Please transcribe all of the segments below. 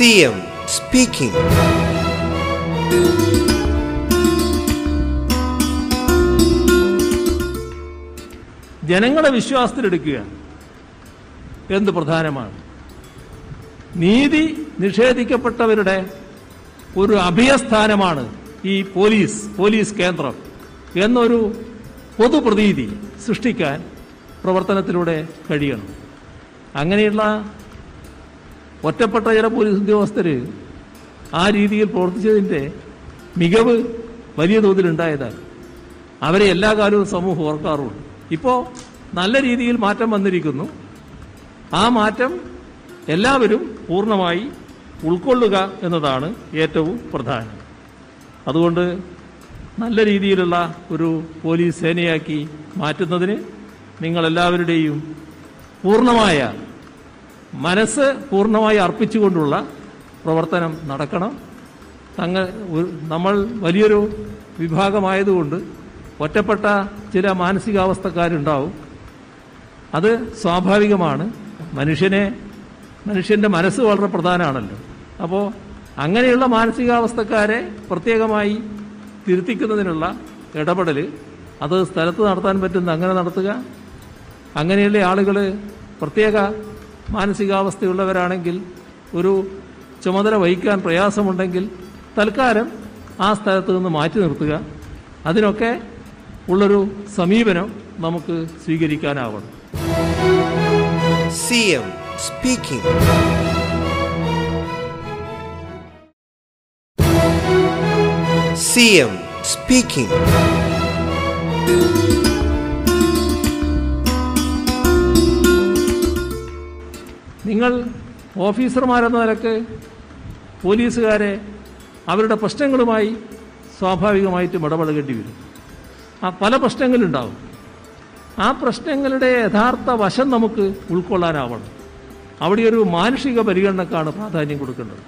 CM speaking ജനങ്ങളെ വിശ്വാസത്തിലെടുക്കുക എന്ത് പ്രധാനമാണ്. നീതി നിഷേധിക്കപ്പെട്ടവരുടെ ഒരു അഭയസ്ഥാനമാണ് ഈ പോലീസ് പോലീസ് കേന്ദ്രം എന്നൊരു പൊതുപ്രതീതി സൃഷ്ടിക്കാൻ പ്രവർത്തനത്തിലൂടെ കഴിയണം. അങ്ങനെയുള്ള ഒറ്റപ്പെട്ട ചില പോലീസ് ഉദ്യോഗസ്ഥർ ആ രീതിയിൽ പ്രവർത്തിച്ചതിന്റെ മികവ് വലിയ തോതിൽ ഉണ്ടായതാണ് അവരെ എല്ലാ കാലവും സമൂഹം ഓർക്കാറുണ്ട്. ഇപ്പോൾ നല്ല രീതിയിൽ മാറ്റം വന്നിരിക്കുന്നു. ആ മാറ്റം എല്ലാവരും പൂർണമായി ഉൾക്കൊള്ളുക എന്നതാണ് ഏറ്റവും പ്രധാനം. അതുകൊണ്ട് നല്ല രീതിയിലുള്ള ഒരു പോലീസ് സേനയാക്കി മാറ്റുന്നതിന് നിങ്ങളെല്ലാവരുടെയും പൂർണമായ മനസ്സ് പൂർണമായി അർപ്പിച്ചുകൊണ്ടുള്ള പ്രവർത്തനം നടക്കണം. തങ്ങൾ നമ്മൾ വലിയൊരു വിഭാഗമായതുകൊണ്ട് ഒറ്റപ്പെട്ട ചില മാനസികാവസ്ഥക്കാരുണ്ടാവും. അത് സ്വാഭാവികമാണ്. മനുഷ്യനെ മനുഷ്യന്റെ മനസ്സ് വളരെ പ്രധാനമാണല്ലോ. അപ്പോൾ അങ്ങനെയുള്ള മാനസികാവസ്ഥക്കാരെ പ്രത്യേകമായി തിരുത്തിക്കുന്നതിനുള്ള ഇടപെടൽ അത് സ്ഥലത്ത് നടത്താൻ പറ്റുന്ന അങ്ങനെ നടത്തുക. അങ്ങനെയുള്ള ആളുകൾ പ്രത്യേക മാനസികാവസ്ഥയുള്ളവരാണെങ്കിൽ ഒരു ചുമതല വഹിക്കാൻ പ്രയാസമുണ്ടെങ്കിൽ തൽക്കാലം ആ സ്ഥലത്ത് നിന്ന് മാറ്റി നിർത്തുക. അതിനൊക്കെ ഉള്ളൊരു സമീപനം നമുക്ക് സ്വീകരിക്കാനാവണം. CM speaking. CM speaking. നിങ്ങൾ ഓഫീസർമാരെന്ന നിലയ്ക്ക് പോലീസുകാരെ അവരുടെ പ്രശ്നങ്ങളുമായി സ്വാഭാവികമായിട്ടും ഇടപെടേണ്ടി വരും. ആ പല പ്രശ്നങ്ങളുണ്ടാവും. ആ പ്രശ്നങ്ങളുടെ യഥാർത്ഥ വശം നമുക്ക് ഉൾക്കൊള്ളാനാവണം. അവിടെ ഒരു മാനുഷിക പരിഗണനക്കാണ് പ്രാധാന്യം കൊടുക്കേണ്ടത്.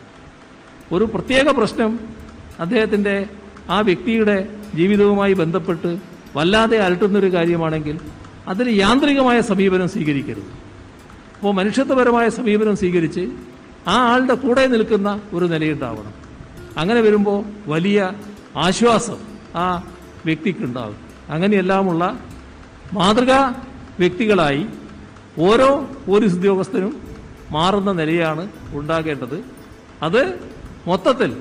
ഒരു പ്രത്യേക പ്രശ്നം അദ്ദേഹത്തിന്റെ ആ വ്യക്തിയുടെ ജീവിതവുമായി ബന്ധപ്പെട്ട് വല്ലാതെ അലട്ടുന്നൊരു കാര്യമാണെങ്കിൽ അതിന് യാന്ത്രികമായ സമീപനം സ്വീകരിക്കരുത്. അപ്പോൾ മനുഷ്യത്വപരമായ സമീപനം സ്വീകരിച്ച് ആ ആളുടെ കൂടെ നിൽക്കുന്ന ഒരു നിലയുണ്ടാവണം. അങ്ങനെ വരുമ്പോൾ വലിയ ആശ്വാസം ആ വ്യക്തിക്കുണ്ടാകും അങ്ങനെയെല്ലാമുള്ള മാതൃകാ വ്യക്തികളായി ഓരോ പോലീസ് ഉദ്യോഗസ്ഥനും മാറുന്ന നിലയാണ് ഉണ്ടാകേണ്ടത്. അത് മൊത്തത്തിൽ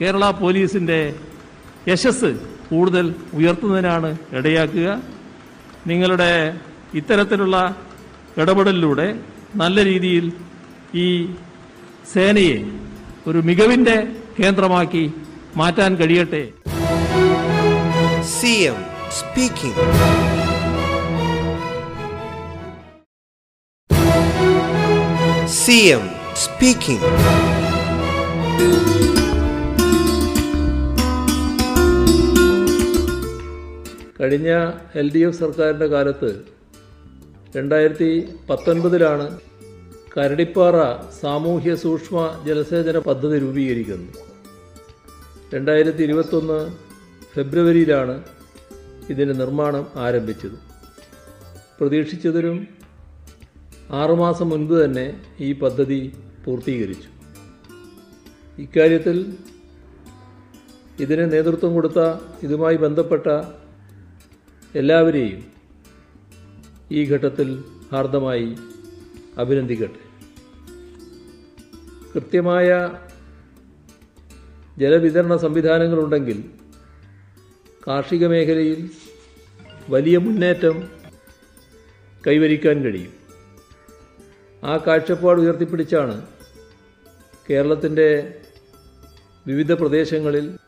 കേരള പോലീസിന്റെ യശസ് കൂടുതൽ ഉയർത്തുന്നതിനാണ് ഇടയാക്കുക. നിങ്ങളുടെ ഇത്തരത്തിലുള്ള ഇടപെടലിലൂടെ നല്ല രീതിയിൽ ഈ സേനയെ ഒരു മികവിന്റെ കേന്ദ്രമാക്കി മാറ്റാൻ കഴിയട്ടെ. C M speaking C M speaking കഴിഞ്ഞ എൽ ഡി എഫ് സർക്കാരിന്റെ കാലത്ത് രണ്ടായിരത്തി പത്തൊൻപതിലാണ് കരടിപ്പാറ സാമൂഹ്യ സൂക്ഷ്മ ജലസേചന പദ്ധതി രൂപീകരിക്കുന്നത്. രണ്ടായിരത്തി ഇരുപത്തൊന്ന് ഫെബ്രുവരിയിലാണ് ഇതിന്റെ നിർമ്മാണം ആരംഭിച്ചത്. പ്രതീക്ഷിച്ചതിലും ആറുമാസം മുൻപ് തന്നെ ഈ പദ്ധതി പൂർത്തീകരിച്ചു. ഇക്കാര്യത്തിൽ ഇതിന് നേതൃത്വം കൊടുത്ത ഇതുമായി ബന്ധപ്പെട്ട എല്ലാവരെയും ഈ ഘട്ടത്തിൽ ഹാർദമായി അഭിനന്ദിക്കട്ടെ. കൃത്യമായ ജലവിതരണ സംവിധാനങ്ങളുണ്ടെങ്കിൽ കാർഷിക മേഖലയിൽ വലിയ മുന്നേറ്റം കൈവരിക്കാൻ കഴിയും. ആ കാഴ്ചപ്പാട് ഉയർത്തിപ്പിടിച്ചാണ് കേരളത്തിന്റെ വിവിധ പ്രദേശങ്ങളിൽ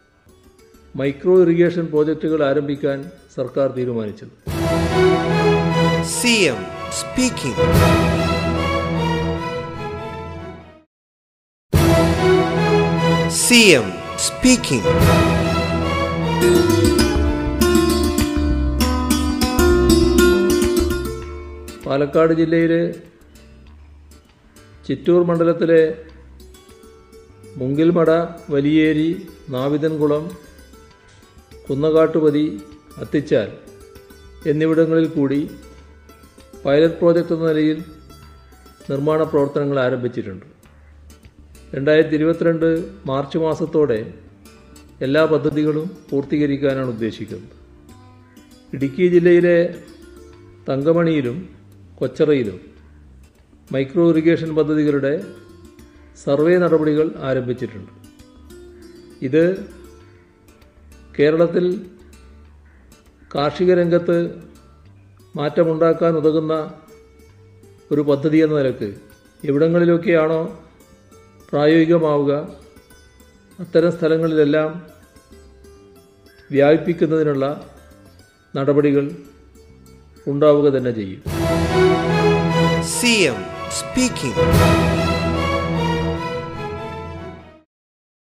മൈക്രോ ഇറിഗേഷൻ പ്രോജക്റ്റുകൾ ആരംഭിക്കാൻ സർക്കാർ തീരുമാനിച്ചത്. CM speaking. M speaking. Palakkad ജില്ലയിലെ ചിറ്റൂർ മണ്ഡലത്തിലെ മുങ്കിൽമട വലിയേരി നാവിതൻകുളം കുന്നകാട്ടുപതി അത്തിച്ചാൽ എന്നിവിടങ്ങളിൽ കൂടി പൈലറ്റ് പ്രോജക്റ്റ് എന്ന നിലയിൽ നിർമ്മാണ പ്രവർത്തനങ്ങൾ ആരംഭിച്ചിട്ടുണ്ട്. രണ്ടായിരത്തി ഇരുപത്തിരണ്ട് മാർച്ച് മാസത്തോടെ എല്ലാ പദ്ധതികളും പൂർത്തീകരിക്കാനാണ് ഉദ്ദേശിക്കുന്നത്. ഇടുക്കി ജില്ലയിലെ തങ്കമണിയിലും കൊച്ചറയിലും മൈക്രോ ഇറിഗേഷൻ പദ്ധതികളുടെ സർവേ നടപടികൾ ആരംഭിച്ചിട്ടുണ്ട്. ഇത് കേരളത്തിൽ കാർഷിക രംഗത്ത് മാറ്റമുണ്ടാക്കാൻ ഉതകുന്ന ഒരു പദ്ധതി എന്ന നിലയ്ക്ക് എവിടങ്ങളിലൊക്കെയാണോ പ്രായോഗികമാവുക അത്തരം സ്ഥലങ്ങളിലെല്ലാം വ്യാപിപ്പിക്കുന്നതിനുള്ള നടപടികൾ ഉണ്ടാവുക തന്നെ ചെയ്യും സി എം speaking.